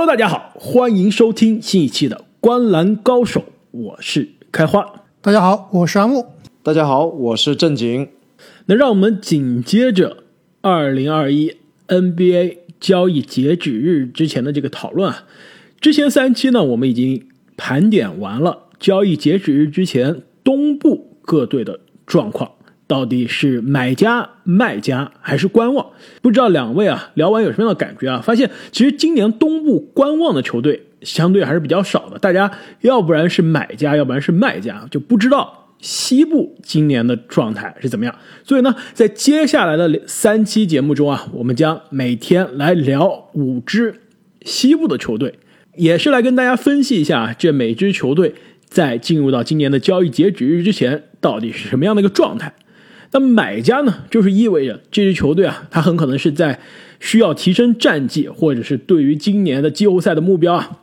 Hello，大家好，欢迎收听新一期的《观篮高手》，我是开花。大家好，我是阿木。大家好，我是正经。那让我们紧接着二零二一 NBA 交易截止日之前的这个讨论啊，之前三期呢，我们已经盘点完了交易截止日之前东部各队的状况。到底是买家、卖家还是观望？不知道两位啊聊完有什么样的感觉啊？发现其实今年东部观望的球队相对还是比较少的，大家要不然是买家，要不然是卖家，就不知道西部今年的状态是怎么样。所以呢，在接下来的三期节目中啊，我们将每天来聊五支西部的球队，也是来跟大家分析一下这每支球队在进入到今年的交易截止日之前到底是什么样的一个状态。那买家呢，就是意味着这支球队啊，他很可能是在需要提升战绩，或者是对于今年的季后赛的目标啊，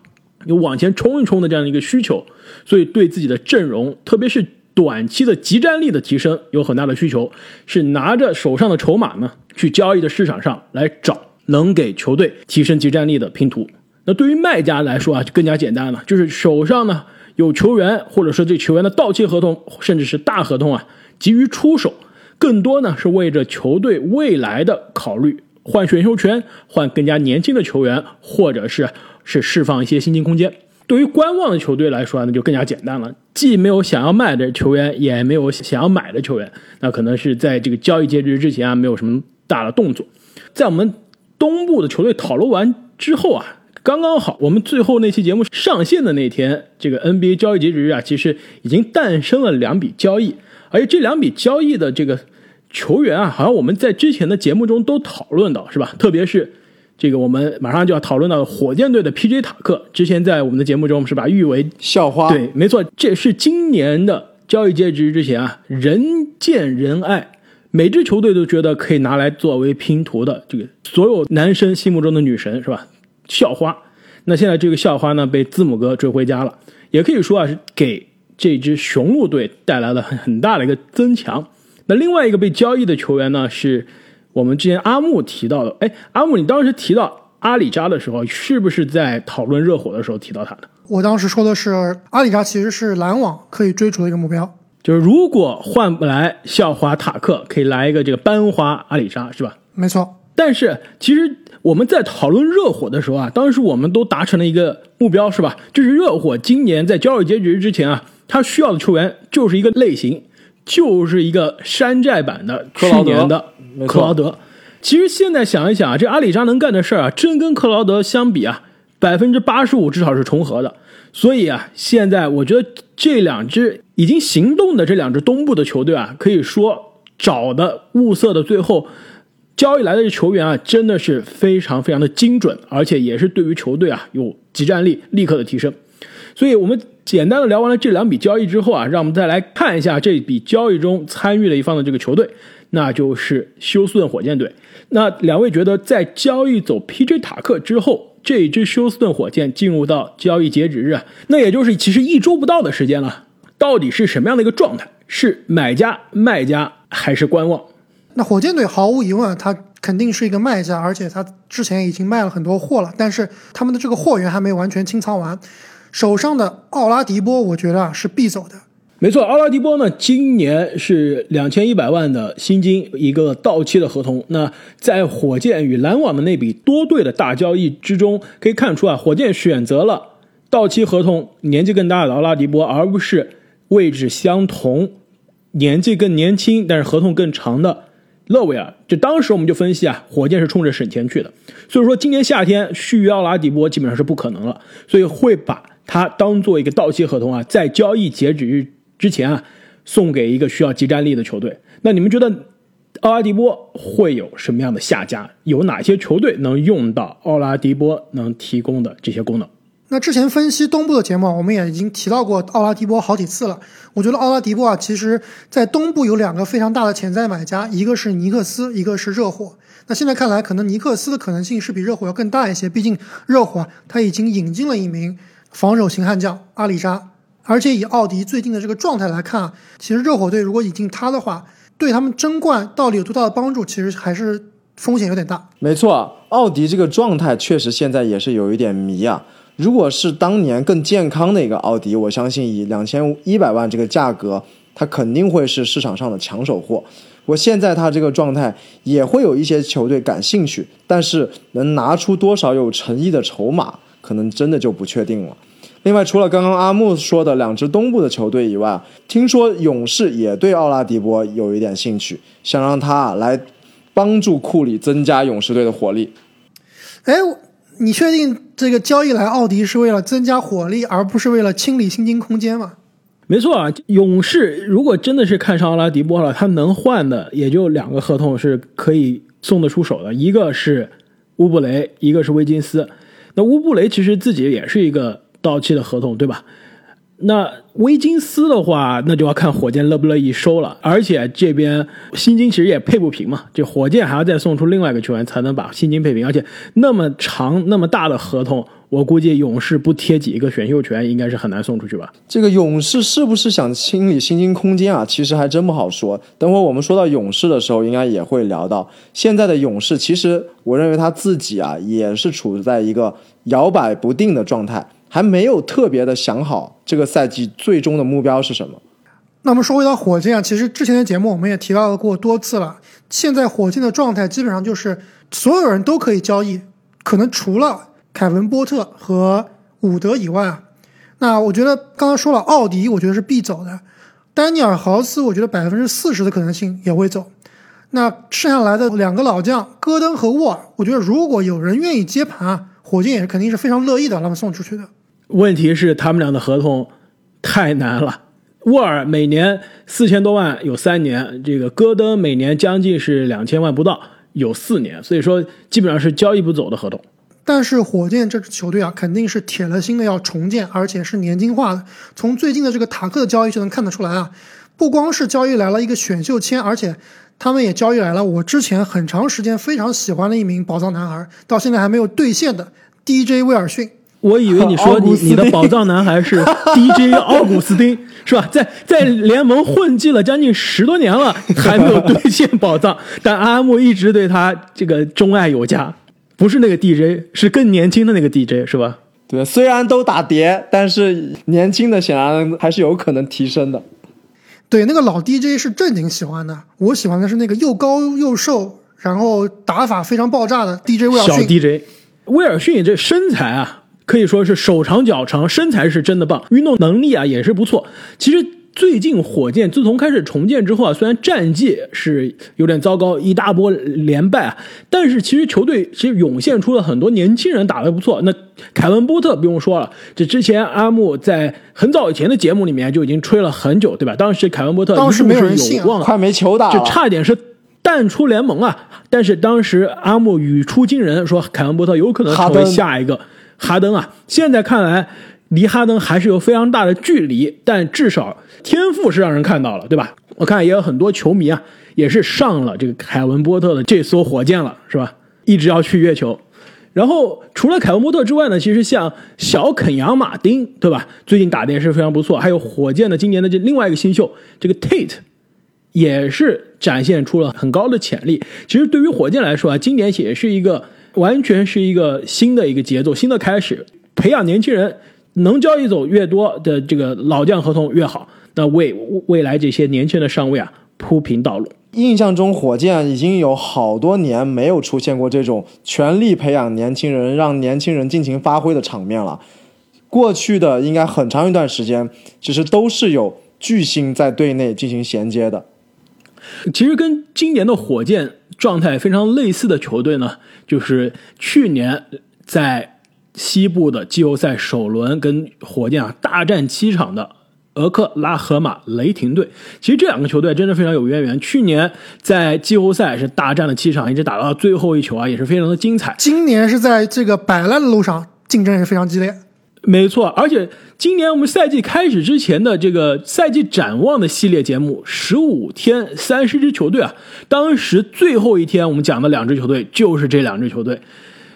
有往前冲一冲的这样的一个需求，所以对自己的阵容，特别是短期的集战力的提升有很大的需求，是拿着手上的筹码呢，去交易的市场上来找能给球队提升集战力的拼图。那对于卖家来说啊，就更加简单了，就是手上呢有球员，或者说这球员的到期合同，甚至是大合同啊，急于出手。更多呢是为着球队未来的考虑，换选秀权，换更加年轻的球员，或者是是释放一些薪金空间。对于观望的球队来说，那就更加简单了，既没有想要卖的球员，也没有想要买的球员，那可能是在这个交易截止之前啊，没有什么大的动作。在我们东部的球队讨论完之后啊，刚刚好，我们最后那期节目上线的那天，这个 NBA 交易截止日啊，其实已经诞生了两笔交易。而且这两笔交易的这个球员啊，好像我们在之前的节目中都讨论到，是吧？特别是这个我们马上就要讨论到的火箭队的 PJ 塔克，之前在我们的节目中是把誉为校花。对，没错，这是今年的交易截止之前啊，人见人爱，每支球队都觉得可以拿来作为拼图的这个所有男生心目中的女神，是吧？校花。那现在这个校花呢，被字母哥追回家了，也可以说啊，是给。这支雄鹿队带来了很很大的一个增强。那另外一个被交易的球员呢，是我们之前阿木提到的。哎，阿木，你当时提到阿里扎的时候，是不是在讨论热火的时候提到他的？我当时说的是阿里扎其实是篮网可以追逐的一个目标，就是如果换不来校花塔克，可以来一个这个班花阿里扎，是吧？没错。但是其实我们在讨论热火的时候啊，当时我们都达成了一个目标，是吧？就是热火今年在交易截止之前啊。他需要的球员就是一个类型，就是一个山寨版的去年的克劳德。其实现在想一想啊，这阿里扎能干的事儿啊，真跟克劳德相比啊，百分之八十五至少是重合的。所以啊，现在我觉得这两支已经行动的这两支东部的球队啊，可以说找的物色的最后交易来的球员啊，真的是非常非常的精准，而且也是对于球队啊有集战力立刻的提升。所以我们。简单的聊完了这两笔交易之后啊，让我们再来看一下这笔交易中参与了一方的这个球队，那就是休斯顿火箭队。那两位觉得在交易走 PJ 塔克之后，这支休斯顿火箭进入到交易截止日啊，那也就是其实一周不到的时间了，到底是什么样的一个状态？是买家、卖家还是观望？那火箭队毫无疑问，他肯定是一个卖家，而且他之前已经卖了很多货了，但是他们的这个货源还没完全清仓完。手上的奥拉迪波，我觉得啊是必走的。没错，奥拉迪波呢，今年是两千一百万的薪金一个到期的合同。那在火箭与篮网的那笔多队的大交易之中，可以看出啊，火箭选择了到期合同年纪更大的奥拉迪波，而不是位置相同、年纪更年轻但是合同更长的勒维尔。就当时我们就分析啊，火箭是冲着省钱去的，所以说今年夏天续约奥拉迪波基本上是不可能了，所以会把。他当做一个到期合同啊，在交易截止日之前啊，送给一个需要集战力的球队。那你们觉得奥拉迪波会有什么样的下家？有哪些球队能用到奥拉迪波能提供的这些功能？那之前分析东部的节目，我们也已经提到过奥拉迪波好几次了。我觉得奥拉迪波啊，其实在东部有两个非常大的潜在买家，一个是尼克斯，一个是热火。那现在看来，可能尼克斯的可能性是比热火要更大一些，毕竟热火他已经引进了一名。防守型悍将阿里扎，而且以奥迪最近的这个状态来看啊，其实热火队如果引进他的话，对他们争冠到底有多大的帮助，其实还是风险有点大。没错，奥迪这个状态确实现在也是有一点迷啊。如果是当年更健康的一个奥迪，我相信以两千一百万这个价格，它肯定会是市场上的抢手货。我现在他这个状态也会有一些球队感兴趣，但是能拿出多少有诚意的筹码，可能真的就不确定了。另外，除了刚刚阿木说的两支东部的球队以外，听说勇士也对奥拉迪波有一点兴趣，想让他来帮助库里增加勇士队的火力。哎，你确定这个交易来奥迪是为了增加火力，而不是为了清理薪金空间吗？没错啊，勇士如果真的是看上奥拉迪波了，他能换的也就两个合同是可以送得出手的，一个是乌布雷，一个是威金斯。那乌布雷其实自己也是一个。到期的合同，对吧？那威金斯的话，那就要看火箭乐不乐意收了。而且这边薪金其实也配不平嘛，就火箭还要再送出另外一个球员才能把薪金配平。而且那么长、那么大的合同，我估计勇士不贴几个选秀权，应该是很难送出去吧。这个勇士是不是想清理薪金空间啊？其实还真不好说。等会我们说到勇士的时候，应该也会聊到现在的勇士。其实我认为他自己啊，也是处在一个摇摆不定的状态。还没有特别的想好这个赛季最终的目标是什么。那我们说回到火箭啊，其实之前的节目我们也提到过多次了。现在火箭的状态基本上就是所有人都可以交易，可能除了凯文波特和伍德以外啊。那我觉得刚刚说了，奥迪我觉得是必走的，丹尼尔豪斯我觉得百分之四十的可能性也会走。那剩下来的两个老将戈登和沃尔，我觉得如果有人愿意接盘啊，火箭也是肯定是非常乐意的，让他送出去的。问题是他们俩的合同太难了。沃尔每年四千多万有三年，这个戈登每年将近是两千万不到有四年，所以说基本上是交易不走的合同。但是火箭这支球队啊，肯定是铁了心的要重建，而且是年轻化的。从最近的这个塔克的交易就能看得出来啊，不光是交易来了一个选秀签，而且他们也交易来了我之前很长时间非常喜欢的一名宝藏男孩，到现在还没有兑现的 DJ 威尔逊。我以为你说你你的宝藏男孩是 DJ 奥古斯丁是吧？在在联盟混迹了将近十多年了，还没有兑现宝藏，但阿木一直对他这个钟爱有加。不是那个 DJ，是更年轻的那个 DJ 是吧？对，虽然都打碟，但是年轻的显然还是有可能提升的。对，那个老 DJ 是正经喜欢的，我喜欢的是那个又高又瘦，然后打法非常爆炸的 DJ 威尔逊。小 DJ 威尔逊这身材啊。可以说是手长脚长，身材是真的棒，运动能力啊也是不错。其实最近火箭自从开始重建之后啊，虽然战绩是有点糟糕，一大波连败啊，但是其实球队其实涌现出了很多年轻人打得不错。那凯文波特不用说了，这之前阿木在很早以前的节目里面就已经吹了很久，对吧？当时凯文波特当时没有人信，快没球打，就差点是淡出联盟啊。但是当时阿木语出惊人，说凯文波特有可能成为下一个。哈登啊，现在看来离哈登还是有非常大的距离，但至少天赋是让人看到了，对吧？我看也有很多球迷啊，也是上了这个凯文波特的这艘火箭了，是吧？一直要去月球。然后除了凯文波特之外呢，其实像小肯扬马丁，对吧？最近打的也是非常不错。还有火箭的今年的这另外一个新秀，这个 Tate，也是展现出了很高的潜力。其实对于火箭来说啊，今年也是一个。完全是一个新的一个节奏，新的开始，培养年轻人，能交易走越多的这个老将合同越好，那为未来这些年轻的上位啊铺平道路。印象中，火箭已经有好多年没有出现过这种全力培养年轻人，让年轻人尽情发挥的场面了。过去的应该很长一段时间，其实都是有巨星在队内进行衔接的。其实跟今年的火箭状态非常类似的球队呢，就是去年在西部的季后赛首轮跟火箭啊大战七场的俄克拉荷马雷霆队。其实这两个球队真的非常有渊源。去年在季后赛是大战了七场，一直打到最后一球啊，也是非常的精彩。今年是在这个摆烂的路上，竞争也是非常激烈。没错，而且今年我们赛季开始之前的这个赛季展望的系列节目，十五天三十支球队啊，当时最后一天我们讲的两支球队就是这两支球队，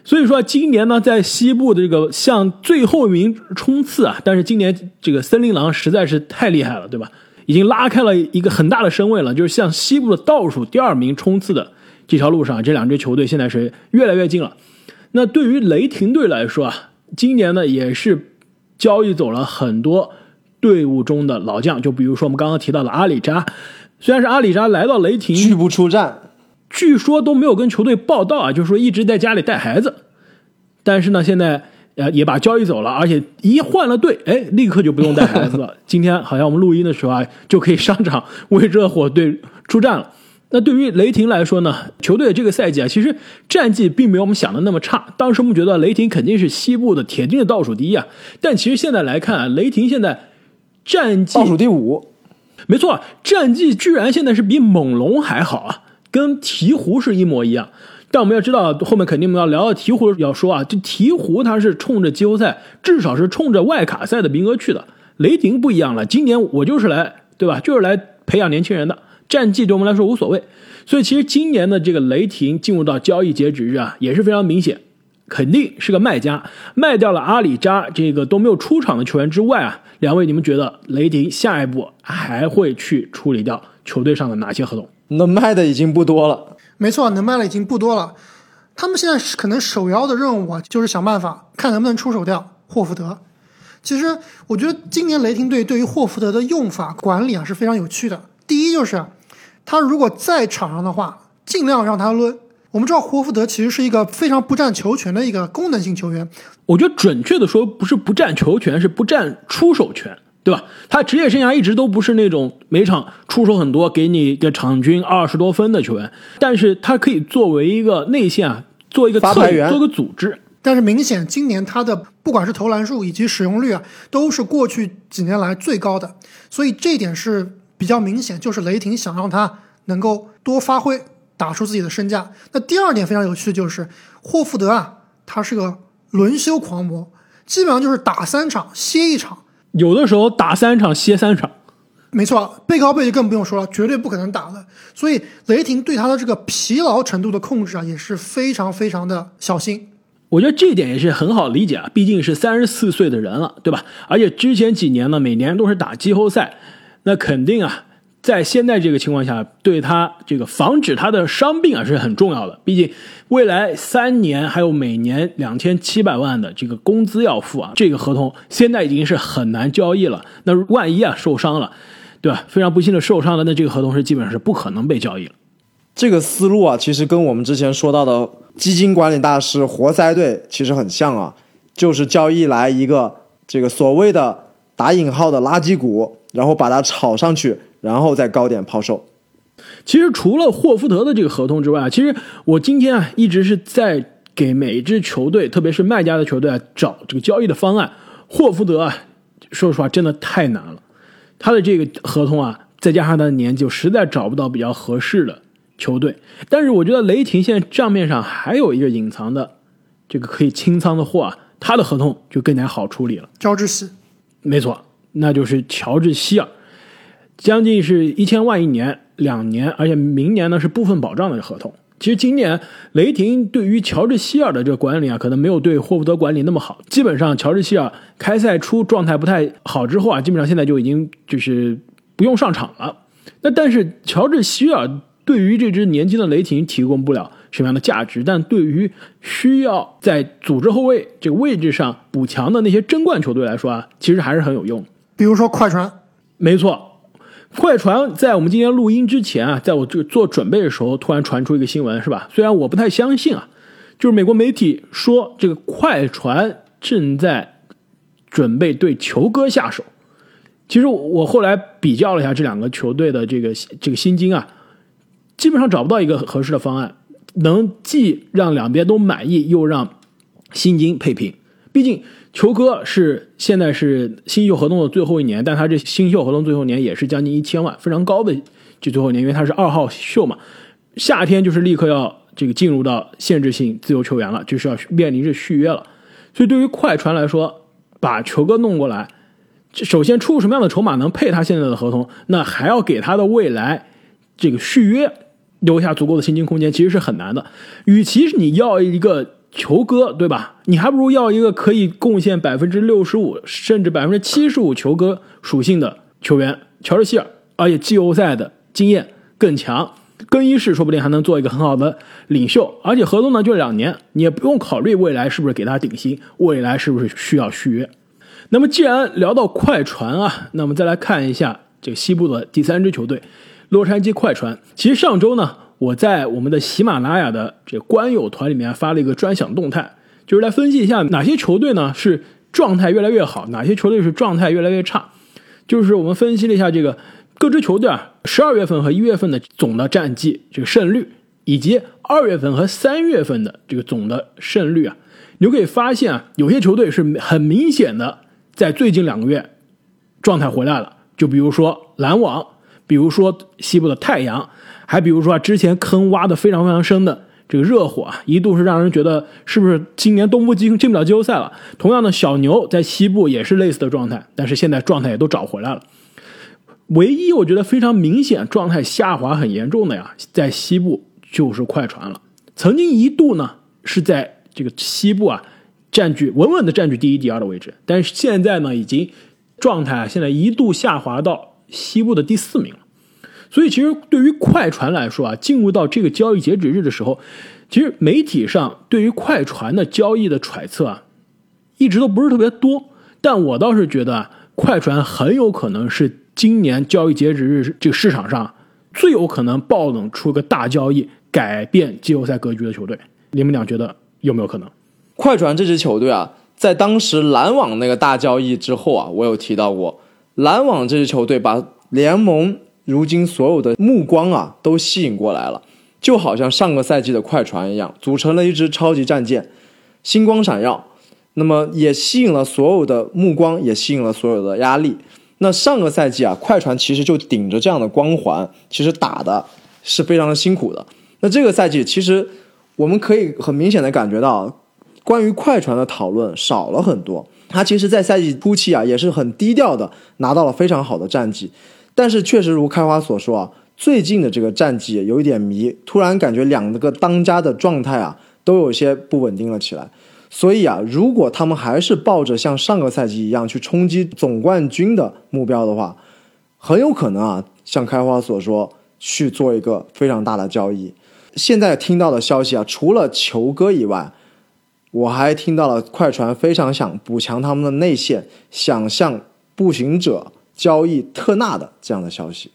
所以说今年呢，在西部的这个向最后一名冲刺啊，但是今年这个森林狼实在是太厉害了，对吧？已经拉开了一个很大的身位了，就是向西部的倒数第二名冲刺的这条路上，这两支球队现在是越来越近了。那对于雷霆队来说啊，今年呢也是交易走了很多队伍中的老将，就比如说我们刚刚提到的阿里扎，虽然是阿里扎来到雷霆，拒不出战，据说都没有跟球队报道啊，就是说一直在家里带孩子，但是呢，现在呃也把交易走了，而且一换了队，哎，立刻就不用带孩子了。今天好像我们录音的时候啊，就可以上场为热火队出战了。那对于雷霆来说呢，球队这个赛季啊，其实战绩并没有我们想的那么差。当时我们觉得雷霆肯定是西部的铁定的倒数第一啊，但其实现在来看啊，雷霆现在战绩倒数第五，没错，战绩居然现在是比猛龙还好啊，跟鹈鹕是一模一样。但我们要知道，后面肯定我们要聊到鹈鹕要说啊，这鹈鹕它是冲着季后赛，至少是冲着外卡赛的名额去的。雷霆不一样了，今年我就是来，对吧？就是来培养年轻人的。战绩对我们来说无所谓，所以其实今年的这个雷霆进入到交易截止日啊，也是非常明显，肯定是个卖家，卖掉了阿里扎这个都没有出场的球员之外啊，两位你们觉得雷霆下一步还会去处理掉球队上的哪些合同？能卖的已经不多了。没错，能卖的已经不多了。他们现在可能首要的任务啊，就是想办法看能不能出手掉霍福德。其实我觉得今年雷霆队对于霍福德的用法管理啊是非常有趣的。第一就是。他如果在场上的话，尽量让他抡。我们知道霍福德其实是一个非常不占球权的一个功能性球员。我觉得准确的说，不是不占球权，是不占出手权，对吧？他职业生涯一直都不是那种每场出手很多，给你一个场均二十多分的球员。但是他可以作为一个内线啊，做一个策源，做个组织。但是明显今年他的不管是投篮数以及使用率啊，都是过去几年来最高的。所以这一点是。比较明显，就是雷霆想让他能够多发挥，打出自己的身价。那第二点非常有趣的就是，霍福德啊，他是个轮休狂魔，基本上就是打三场歇一场，有的时候打三场歇三场。没错，背靠背就更不用说了，绝对不可能打的。所以雷霆对他的这个疲劳程度的控制啊，也是非常非常的小心。我觉得这一点也是很好理解啊，毕竟是三十四岁的人了，对吧？而且之前几年呢，每年都是打季后赛。那肯定啊，在现在这个情况下，对他这个防止他的伤病啊是很重要的。毕竟未来三年还有每年两千七百万的这个工资要付啊，这个合同现在已经是很难交易了。那万一啊受伤了，对吧？非常不幸的受伤了，那这个合同是基本上是不可能被交易了。这个思路啊，其实跟我们之前说到的基金管理大师活塞队其实很像啊，就是交易来一个这个所谓的打引号的垃圾股。然后把它炒上去，然后再高点抛售。其实除了霍福德的这个合同之外啊，其实我今天啊一直是在给每一支球队，特别是卖家的球队啊找这个交易的方案。霍福德啊，说实话真的太难了，他的这个合同啊，再加上他的年纪，实在找不到比较合适的球队。但是我觉得雷霆现在账面上还有一个隐藏的这个可以清仓的货啊，他的合同就更加好处理了。乔治希，没错。那就是乔治希尔，将近是一千万一年，两年，而且明年呢是部分保障的合同。其实今年雷霆对于乔治希尔的这个管理啊，可能没有对霍福德管理那么好。基本上乔治希尔开赛初状态不太好之后啊，基本上现在就已经就是不用上场了。那但是乔治希尔对于这支年轻的雷霆提供不了。什么样的价值？但对于需要在组织后卫这个位置上补强的那些争冠球队来说啊，其实还是很有用。比如说快船，没错，快船在我们今天录音之前啊，在我这做准备的时候，突然传出一个新闻，是吧？虽然我不太相信啊，就是美国媒体说这个快船正在准备对球哥下手。其实我后来比较了一下这两个球队的这个这个薪金啊，基本上找不到一个合适的方案。能既让两边都满意，又让薪金配平。毕竟球哥是现在是新秀合同的最后一年，但他这新秀合同最后年也是将近一千万，非常高的这最后一年，因为他是二号秀嘛。夏天就是立刻要这个进入到限制性自由球员了，就是要面临着续约了。所以对于快船来说，把球哥弄过来，首先出什么样的筹码能配他现在的合同，那还要给他的未来这个续约。留下足够的薪金空间其实是很难的。与其你要一个球哥，对吧？你还不如要一个可以贡献百分之六十五甚至百分之七十五球哥属性的球员——乔治希尔，而且季后赛的经验更强。更衣室说不定还能做一个很好的领袖，而且合同呢就两年，你也不用考虑未来是不是给他顶薪，未来是不是需要续约。那么既然聊到快船啊，那么再来看一下这个西部的第三支球队洛杉矶快船。其实上周呢，我在我们的喜马拉雅的这个官友团里面发了一个专享动态，就是来分析一下哪些球队呢是状态越来越好，哪些球队是状态越来越差。就是我们分析了一下这个各支球队啊，十二月份和一月份的总的战绩这个胜率，以及二月份和三月份的这个总的胜率啊，你就可以发现啊，有些球队是很明显的。在最近两个月，状态回来了。就比如说篮网，比如说西部的太阳，还比如说啊之前坑挖的非常非常深的这个热火啊，一度是让人觉得是不是今年东部进进不了季后赛了。同样的小牛在西部也是类似的状态，但是现在状态也都找回来了。唯一我觉得非常明显状态下滑很严重的呀，在西部就是快船了。曾经一度呢是在这个西部啊。占据稳稳的占据第一、第二的位置，但是现在呢，已经状态，现在一度下滑到西部的第四名。所以，其实对于快船来说啊，进入到这个交易截止日的时候，其实媒体上对于快船的交易的揣测啊，一直都不是特别多。但我倒是觉得，快船很有可能是今年交易截止日这个市场上最有可能爆冷出个大交易，改变季后赛格局的球队。你们俩觉得有没有可能？快船这支球队啊，在当时篮网那个大交易之后啊，我有提到过，篮网这支球队把联盟如今所有的目光啊都吸引过来了，就好像上个赛季的快船一样，组成了一支超级战舰，星光闪耀，那么也吸引了所有的目光，也吸引了所有的压力。那上个赛季啊，快船其实就顶着这样的光环，其实打的是非常的辛苦的。那这个赛季，其实我们可以很明显的感觉到。关于快船的讨论少了很多，他其实，在赛季初期啊，也是很低调的拿到了非常好的战绩，但是确实如开花所说啊，最近的这个战绩有一点迷，突然感觉两个当家的状态啊，都有些不稳定了起来，所以啊，如果他们还是抱着像上个赛季一样去冲击总冠军的目标的话，很有可能啊，像开花所说去做一个非常大的交易。现在听到的消息啊，除了球哥以外。我还听到了快船非常想补强他们的内线，想向步行者交易特纳的这样的消息。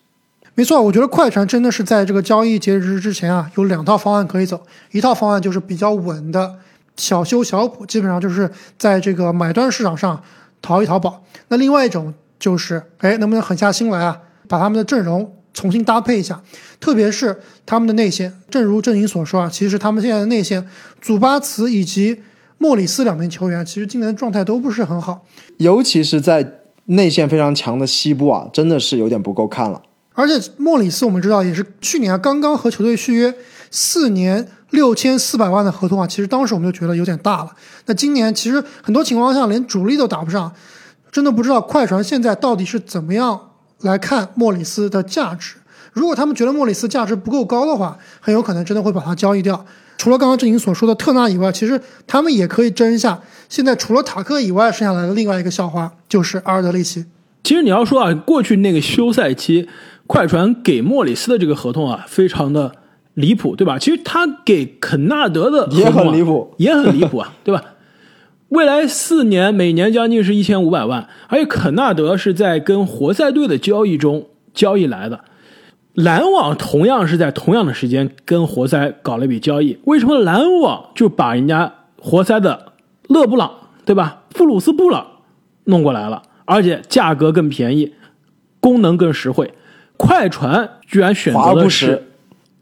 没错，我觉得快船真的是在这个交易截止日之前啊，有两套方案可以走。一套方案就是比较稳的，小修小补，基本上就是在这个买断市场上淘一淘宝。那另外一种就是，哎，能不能狠下心来啊，把他们的阵容重新搭配一下，特别是他们的内线。正如郑颖所说啊，其实他们现在的内线，祖巴茨以及莫里斯两名球员其实今年状态都不是很好，尤其是在内线非常强的西部啊，真的是有点不够看了。而且莫里斯我们知道也是去年刚刚和球队续约四年六千四百万的合同啊，其实当时我们就觉得有点大了。那今年其实很多情况下连主力都打不上，真的不知道快船现在到底是怎么样来看莫里斯的价值。如果他们觉得莫里斯价值不够高的话，很有可能真的会把他交易掉。除了刚刚郑颖所说的特纳以外，其实他们也可以争一下。现在除了塔克以外，剩下来的另外一个校花就是阿尔德里奇。其实你要说啊，过去那个休赛期，快船给莫里斯的这个合同啊，非常的离谱，对吧？其实他给肯纳德的也很离谱，也很离谱啊，对吧？未来四年每年将近是一千五百万，而且肯纳德是在跟活塞队的交易中交易来的。篮网同样是在同样的时间跟活塞搞了一笔交易，为什么篮网就把人家活塞的勒布朗，对吧？布鲁斯布朗弄过来了，而且价格更便宜，功能更实惠。快船居然选择的是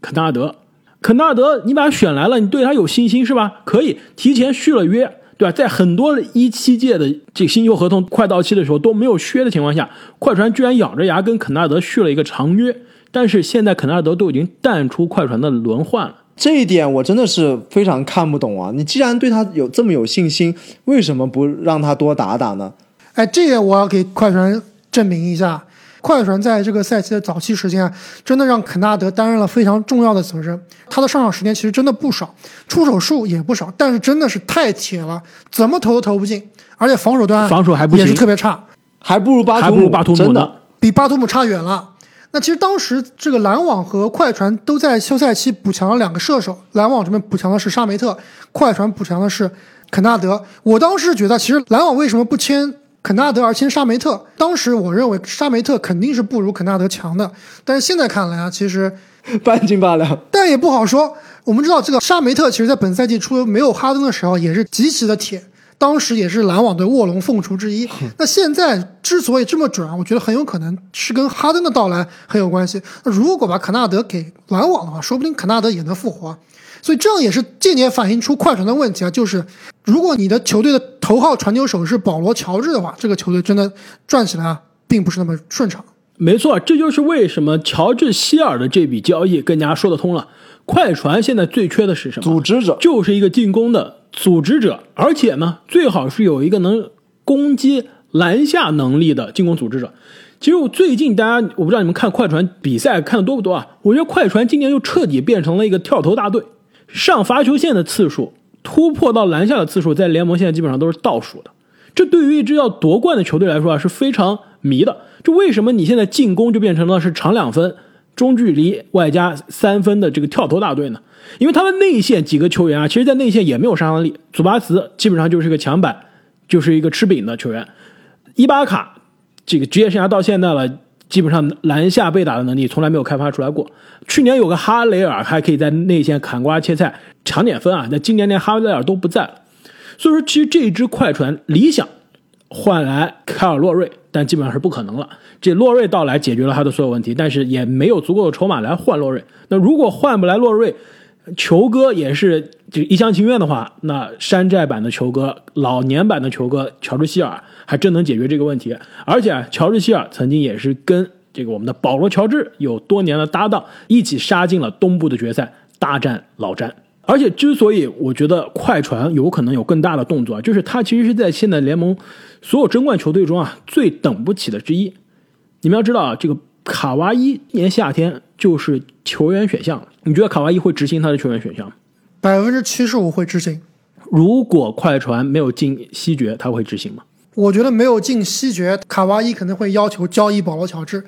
肯纳德，肯纳德你把他选来了，你对他有信心是吧？可以提前续了约，对吧？在很多一七届的这新秀合同快到期的时候都没有削的情况下，快船居然咬着牙跟肯纳德续了一个长约。但是现在肯纳德都已经淡出快船的轮换了，这一点我真的是非常看不懂啊！你既然对他有这么有信心，为什么不让他多打打呢？哎，这个我要给快船证明一下，快船在这个赛季的早期时间，真的让肯纳德担任了非常重要的责任。他的上场时间其实真的不少，出手数也不少，但是真的是太铁了，怎么投都投不进，而且防守端防守还不也是特别差，还不如巴图姆，还不如巴图姆呢，比巴图姆差远了。那其实当时这个篮网和快船都在休赛期补强了两个射手，篮网这边补强的是沙梅特，快船补强的是肯纳德。我当时觉得，其实篮网为什么不签肯纳德而签沙梅特？当时我认为沙梅特肯定是不如肯纳德强的，但是现在看来啊，其实 半斤八两。但也不好说。我们知道这个沙梅特，其实在本赛季初没有哈登的时候也是极其的铁。当时也是篮网的卧龙凤雏之一。那现在之所以这么准啊，我觉得很有可能是跟哈登的到来很有关系。那如果把肯纳德给篮网的话，说不定肯纳德也能复活。所以这样也是间接反映出快船的问题啊，就是如果你的球队的头号传球手是保罗乔治的话，这个球队真的转起来啊，并不是那么顺畅。没错，这就是为什么乔治希尔的这笔交易更加说得通了。快船现在最缺的是什么？组织者，就是一个进攻的。组织者，而且呢，最好是有一个能攻击篮下能力的进攻组织者。其实我最近大家，我不知道你们看快船比赛看的多不多啊？我觉得快船今年又彻底变成了一个跳投大队，上罚球线的次数、突破到篮下的次数，在联盟现在基本上都是倒数的。这对于一支要夺冠的球队来说啊，是非常迷的。就为什么你现在进攻就变成了是长两分、中距离外加三分的这个跳投大队呢？因为他们内线几个球员啊，其实，在内线也没有杀伤力。祖巴茨基本上就是一个墙板，就是一个吃饼的球员。伊巴卡这个职业生涯到现在了，基本上篮下被打的能力从来没有开发出来过。去年有个哈雷尔还可以在内线砍瓜切菜抢点分啊，那今年连哈雷尔都不在了。所以说，其实这支快船理想换来凯尔洛瑞，但基本上是不可能了。这洛瑞到来解决了他的所有问题，但是也没有足够的筹码来换洛瑞。那如果换不来洛瑞，球哥也是就一厢情愿的话，那山寨版的球哥、老年版的球哥乔治希尔还真能解决这个问题。而且乔治希尔曾经也是跟这个我们的保罗乔治有多年的搭档，一起杀进了东部的决赛，大战老詹。而且之所以我觉得快船有可能有更大的动作，就是他其实是在现在联盟所有争冠球队中啊最等不起的之一。你们要知道啊，这个卡哇伊年夏天就是球员选项。你觉得卡哇伊会执行他的球员选项吗？百分之七十五会执行。如果快船没有进西决，他会执行吗？我觉得没有进西决，卡哇伊可能会要求交易保罗乔治。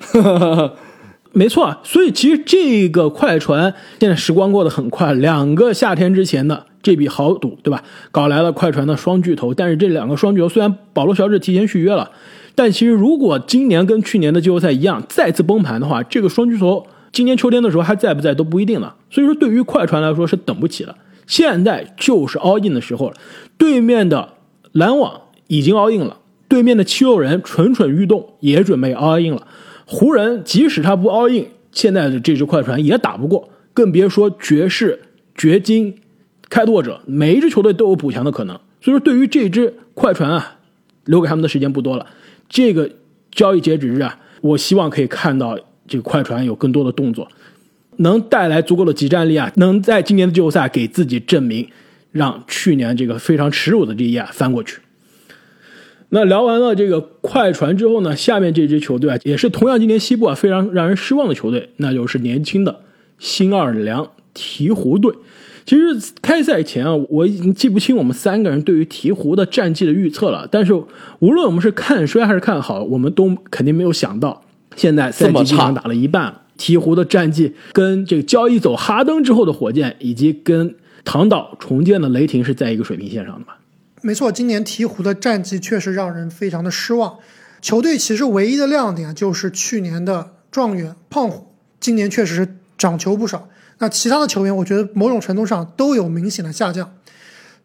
没错，所以其实这个快船现在时光过得很快，两个夏天之前的这笔豪赌，对吧？搞来了快船的双巨头，但是这两个双巨头虽然保罗乔治提前续约了，但其实如果今年跟去年的季后赛一样再次崩盘的话，这个双巨头。今年秋天的时候还在不在都不一定了，所以说对于快船来说是等不起了，现在就是 all in 的时候了。对面的篮网已经 all in 了，对面的七六人蠢蠢欲动，也准备 all in 了。湖人即使他不 all in，现在的这支快船也打不过，更别说爵士、掘金、开拓者，每一支球队都有补强的可能。所以说，对于这支快船啊，留给他们的时间不多了。这个交易截止日啊，我希望可以看到。这个快船有更多的动作，能带来足够的集战力啊，能在今年的季后赛给自己证明，让去年这个非常耻辱的这一页翻过去。那聊完了这个快船之后呢，下面这支球队啊，也是同样今年西部啊非常让人失望的球队，那就是年轻的新奥尔良鹈鹕队。其实开赛前啊，我已经记不清我们三个人对于鹈鹕的战绩的预测了，但是无论我们是看衰还是看好，我们都肯定没有想到。现在赛季基本上打了一半了，鹈鹕的战绩跟这个交易走哈登之后的火箭，以及跟唐岛重建的雷霆是在一个水平线上的吧？没错，今年鹈鹕的战绩确实让人非常的失望。球队其实唯一的亮点就是去年的状元胖虎，今年确实是涨球不少。那其他的球员，我觉得某种程度上都有明显的下降。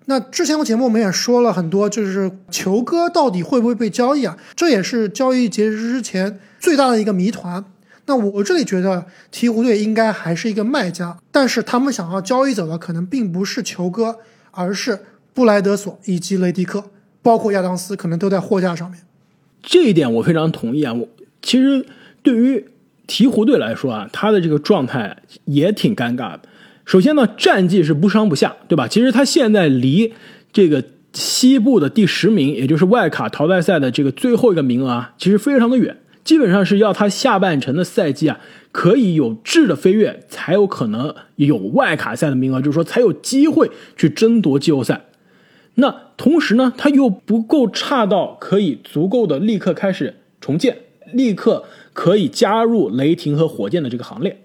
那之前的节目我们也说了很多，就是球哥到底会不会被交易啊？这也是交易截止之前最大的一个谜团。那我这里觉得鹈鹕队应该还是一个卖家，但是他们想要交易走的可能并不是球哥，而是布莱德索以及雷迪克，包括亚当斯，可能都在货架上面。这一点我非常同意啊！我其实对于鹈鹕队来说啊，他的这个状态也挺尴尬的。首先呢，战绩是不上不下，对吧？其实他现在离这个西部的第十名，也就是外卡淘汰赛的这个最后一个名额啊，其实非常的远，基本上是要他下半程的赛季啊，可以有质的飞跃，才有可能有外卡赛的名额，就是说才有机会去争夺季后赛。那同时呢，他又不够差到可以足够的立刻开始重建，立刻可以加入雷霆和火箭的这个行列。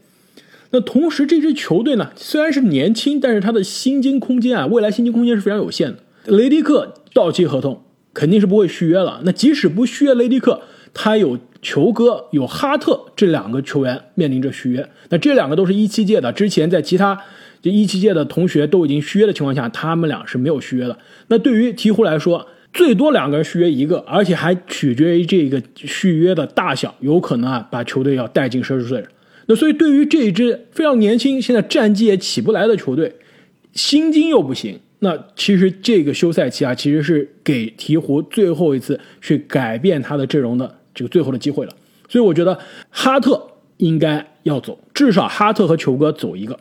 那同时，这支球队呢，虽然是年轻，但是他的薪金空间啊，未来薪金空间是非常有限的。雷迪克到期合同肯定是不会续约了。那即使不续约雷迪克，他有球哥、有哈特这两个球员面临着续约。那这两个都是一七届的，之前在其他就一七届的同学都已经续约的情况下，他们俩是没有续约的。那对于鹈鹕来说，最多两个人续约一个，而且还取决于这个续约的大小，有可能啊把球队要带进奢侈税。那所以，对于这一支非常年轻、现在战绩也起不来的球队，薪金又不行，那其实这个休赛期啊，其实是给鹈鹕最后一次去改变他的阵容的这个最后的机会了。所以，我觉得哈特应该要走，至少哈特和球哥走一个。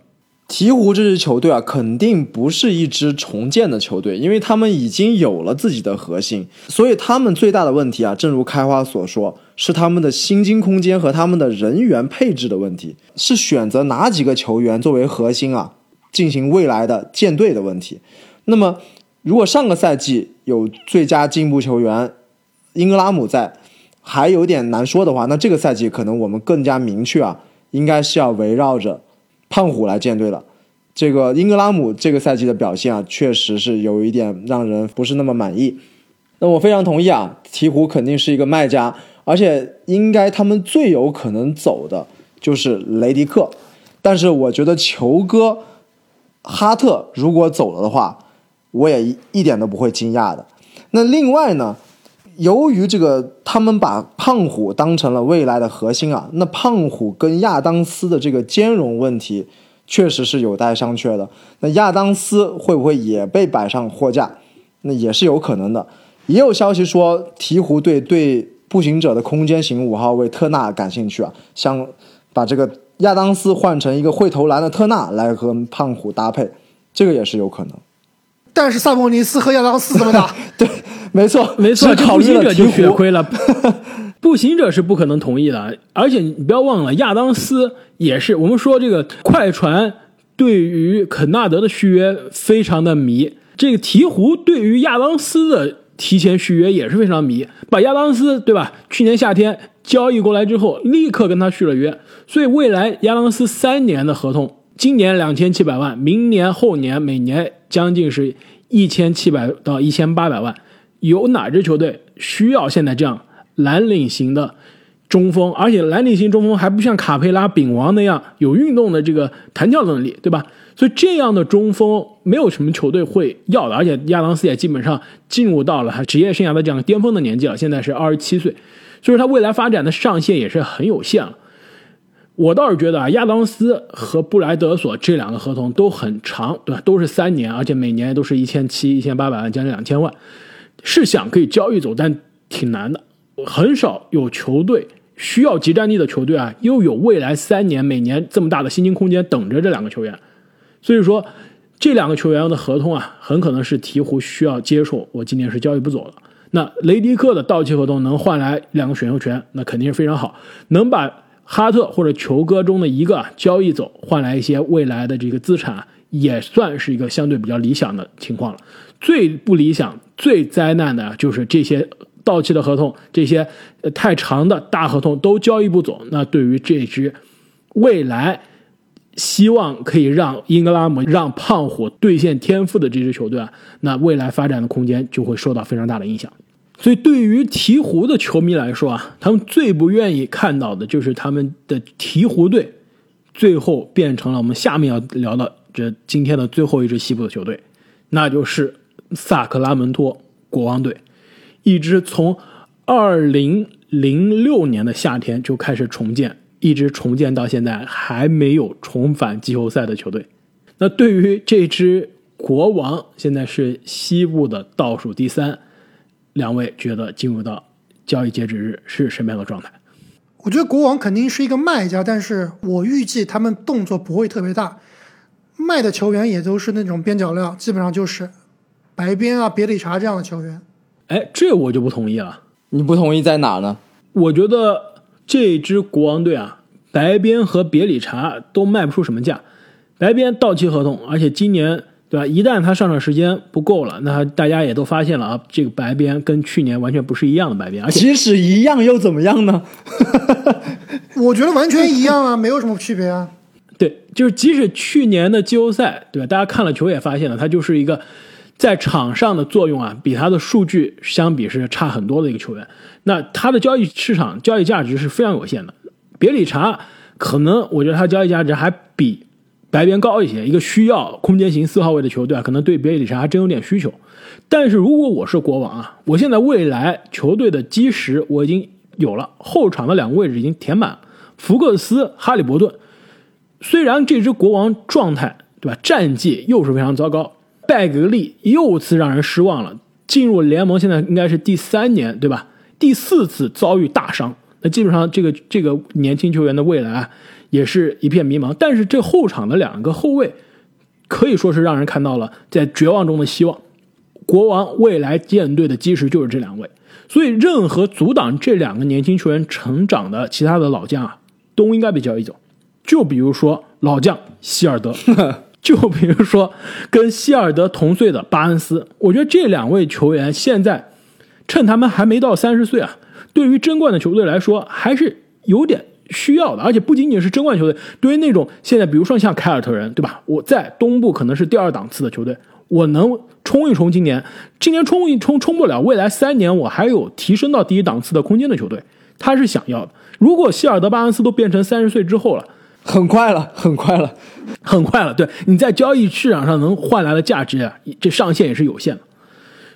鹈鹕这支球队啊，肯定不是一支重建的球队，因为他们已经有了自己的核心，所以他们最大的问题啊，正如开花所说，是他们的薪金空间和他们的人员配置的问题，是选择哪几个球员作为核心啊，进行未来的建队的问题。那么，如果上个赛季有最佳进步球员英格拉姆在，还有点难说的话，那这个赛季可能我们更加明确啊，应该是要围绕着。胖虎来建队了，这个英格拉姆这个赛季的表现啊，确实是有一点让人不是那么满意。那我非常同意啊，鹈鹕肯定是一个卖家，而且应该他们最有可能走的就是雷迪克。但是我觉得球哥哈特如果走了的话，我也一点都不会惊讶的。那另外呢，由于这个他们把胖虎当成了未来的核心啊，那胖虎跟亚当斯的这个兼容问题确实是有待商榷的。那亚当斯会不会也被摆上货架？那也是有可能的。也有消息说，鹈鹕队对步行者的空间型五号位特纳感兴趣啊，想把这个亚当斯换成一个会投篮的特纳来和胖虎搭配，这个也是有可能。但是萨博尼斯和亚当斯怎么打？对，没错，没错，考虑了步行者就。血亏了。步行者是不可能同意的，而且你不要忘了，亚当斯也是我们说这个快船对于肯纳德的续约非常的迷，这个鹈鹕对于亚当斯的提前续约也是非常迷，把亚当斯对吧？去年夏天交易过来之后，立刻跟他续了约，所以未来亚当斯三年的合同，今年两千七百万，明年后年每年将近是一千七百到一千八百万。有哪支球队需要现在这样蓝领型的中锋，而且蓝领型中锋还不像卡佩拉、丙王那样有运动的这个弹跳能力，对吧？所以这样的中锋没有什么球队会要的，而且亚当斯也基本上进入到了他职业生涯的这样巅峰的年纪了，现在是二十七岁，所以他未来发展的上限也是很有限了。我倒是觉得啊，亚当斯和布莱德索这两个合同都很长，对吧？都是三年，而且每年都是一千七、一千八百万，将近两千万。是想可以交易走，但挺难的。很少有球队需要集战力的球队啊，又有未来三年每年这么大的薪金空间等着这两个球员。所以说，这两个球员的合同啊，很可能是鹈鹕需要接受。我今年是交易不走了。那雷迪克的到期合同能换来两个选秀权，那肯定是非常好。能把哈特或者球哥中的一个交易走，换来一些未来的这个资产，也算是一个相对比较理想的情况了。最不理想、最灾难的就是这些到期的合同，这些太长的大合同都交易不走。那对于这支未来希望可以让英格拉姆、让胖虎兑现天赋的这支球队啊，那未来发展的空间就会受到非常大的影响。所以，对于鹈鹕的球迷来说啊，他们最不愿意看到的就是他们的鹈鹕队最后变成了我们下面要聊的这今天的最后一支西部的球队，那就是萨克拉门托国王队，一支从二零零六年的夏天就开始重建，一直重建到现在还没有重返季后赛的球队。那对于这支国王，现在是西部的倒数第三。两位觉得进入到交易截止日是什么样的状态？我觉得国王肯定是一个卖家，但是我预计他们动作不会特别大，卖的球员也都是那种边角料，基本上就是白边啊、别理查这样的球员。哎，这我就不同意了。你不同意在哪呢？我觉得这支国王队啊，白边和别理查都卖不出什么价。白边到期合同，而且今年对吧？一旦他上场时间不够了，那大家也都发现了啊，这个白边跟去年完全不是一样的白边，而且即使一样又怎么样呢？我觉得完全一样啊，没有什么区别啊。对，就是即使去年的季后赛，对吧？大家看了球也发现了，他就是一个在场上的作用啊，比他的数据相比是差很多的一个球员。那他的交易市场交易价值是非常有限的。别理查可能我觉得他交易价值还比白边高一些，一个需要空间型四号位的球队啊，可能对别里查还真有点需求。但是如果我是国王啊，我现在未来球队的基石我已经有了，后场的两个位置已经填满，福克斯、哈利伯顿。虽然这支国王状态对吧，战绩又是非常糟糕，拜格利又次让人失望了。进入联盟现在应该是第三年对吧？第四次遭遇大伤，那基本上这个这个年轻球员的未来，也是一片迷茫。但是这后场的两个后卫可以说是让人看到了在绝望中的希望。国王未来舰队的基石就是这两位，所以任何阻挡这两个年轻球员成长的其他的老将啊，都应该被交易走。就比如说老将希尔德，就比如说跟希尔德同岁的巴恩斯，我觉得这两位球员现在趁他们还没到三十岁啊，对于争冠的球队来说还是有点需要的，而且不仅仅是争冠球队，对于那种现在比如说像凯尔特人，对吧？我在东部可能是第二档次的球队，我能冲一冲今年，今年冲一冲冲不了，未来三年我还有提升到第一档次的空间的球队，他是想要的。如果希尔德、巴恩斯都变成三十岁之后了。很快了，很快了，很快了。对你在交易市场上能换来的价值啊，这上限也是有限的。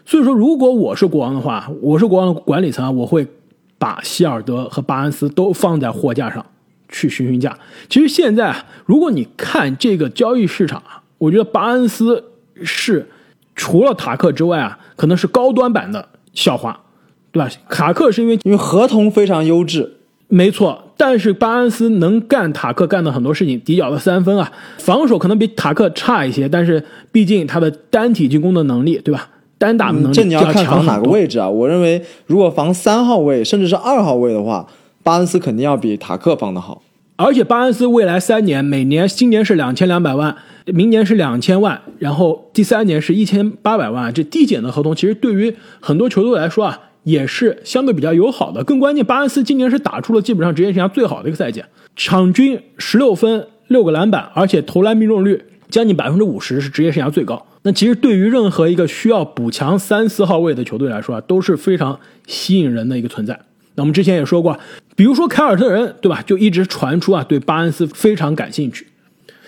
所以说，如果我是国王的话，我是国王的管理层，我会把希尔德和巴恩斯都放在货架上去询询价。其实现在啊，如果你看这个交易市场啊，我觉得巴恩斯是除了塔克之外啊，可能是高端版的校花，对吧？塔克是因为因为合同非常优质。没错，但是巴恩斯能干塔克干的很多事情，底角的三分啊，防守可能比塔克差一些，但是毕竟他的单体进攻的能力，对吧？单打的能力这你要看防哪个位置啊？我认为如果防三号位甚至是二号位的话，巴恩斯肯定要比塔克防的好。而且巴恩斯未来三年，每年今年是两千两百万，明年是两千万，然后第三年是一千八百万，这递减的合同，其实对于很多球队来说啊。也是相对比较友好的，更关键，巴恩斯今年是打出了基本上职业生涯最好的一个赛季，场均十六分六个篮板，而且投篮命中率将近百分之五十，是职业生涯最高。那其实对于任何一个需要补强三四号位的球队来说啊，都是非常吸引人的一个存在。那我们之前也说过，比如说凯尔特人，对吧？就一直传出啊，对巴恩斯非常感兴趣。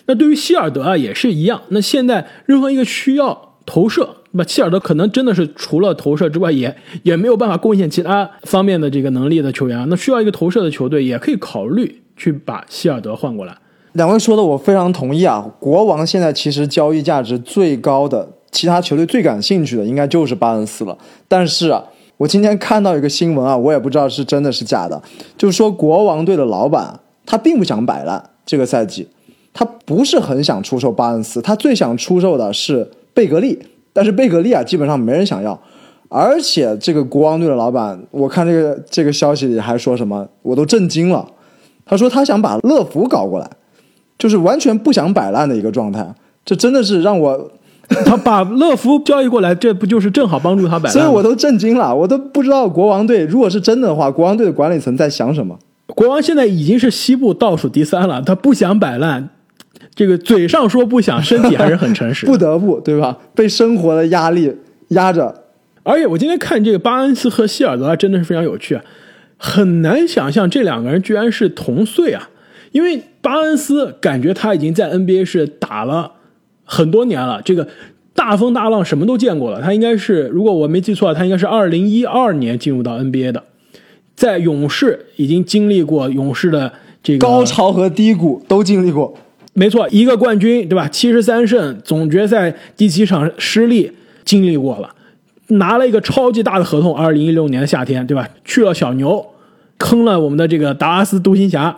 那对于希尔德啊，也是一样。那现在任何一个需要投射。那希尔德可能真的是除了投射之外，也也没有办法贡献其他方面的这个能力的球员啊。那需要一个投射的球队，也可以考虑去把希尔德换过来。两位说的我非常同意啊！国王现在其实交易价值最高的，其他球队最感兴趣的，应该就是巴恩斯了。但是啊，我今天看到一个新闻啊，我也不知道是真的是假的，就是说国王队的老板他并不想摆烂，这个赛季他不是很想出售巴恩斯，他最想出售的是贝格利。但是贝格利啊，基本上没人想要，而且这个国王队的老板，我看这个这个消息里还说什么，我都震惊了。他说他想把乐福搞过来，就是完全不想摆烂的一个状态。这真的是让我，他把乐福交易过来，这不就是正好帮助他摆烂？所以我都震惊了，我都不知道国王队如果是真的话，国王队的管理层在想什么。国王现在已经是西部倒数第三了，他不想摆烂。这个嘴上说不想，身体还是很诚实，不得不对吧？被生活的压力压着。而且我今天看这个巴恩斯和希尔德，真的是非常有趣，很难想象这两个人居然是同岁啊！因为巴恩斯感觉他已经在 NBA 是打了很多年了，这个大风大浪什么都见过了。他应该是，如果我没记错，他应该是二零一二年进入到 NBA 的，在勇士已经经历过勇士的这个高潮和低谷都经历过。没错，一个冠军，对吧？七十三胜，总决赛第七场失利经历过了，拿了一个超级大的合同。二零一六年的夏天，对吧？去了小牛，坑了我们的这个达拉斯独行侠，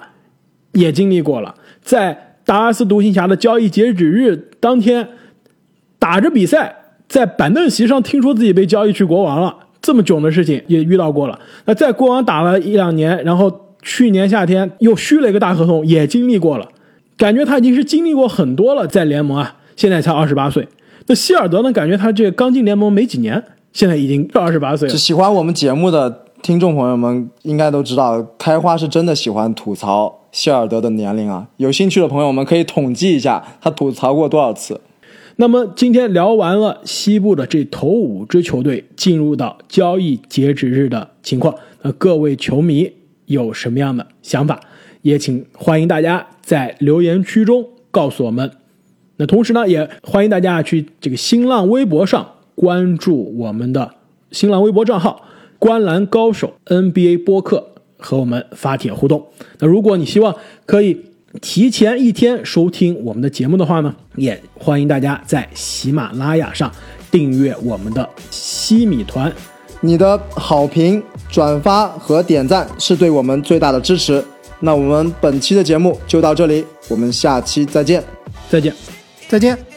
也经历过了。在达拉斯独行侠的交易截止日当天，打着比赛，在板凳席上听说自己被交易去国王了，这么囧的事情也遇到过了。那在国王打了一两年，然后去年夏天又续了一个大合同，也经历过了。感觉他已经是经历过很多了，在联盟啊，现在才二十八岁。那希尔德呢？感觉他这刚进联盟没几年，现在已经二十八岁了。喜欢我们节目的听众朋友们应该都知道，开花是真的喜欢吐槽希尔德的年龄啊。有兴趣的朋友们可以统计一下，他吐槽过多少次。那么今天聊完了西部的这头五支球队进入到交易截止日的情况，那各位球迷有什么样的想法？也请欢迎大家在留言区中告诉我们。那同时呢，也欢迎大家去这个新浪微博上关注我们的新浪微博账号“观澜高手 NBA 播客”，和我们发帖互动。那如果你希望可以提前一天收听我们的节目的话呢，也欢迎大家在喜马拉雅上订阅我们的西米团。你的好评、转发和点赞是对我们最大的支持。那我们本期的节目就到这里，我们下期再见，再见。再见。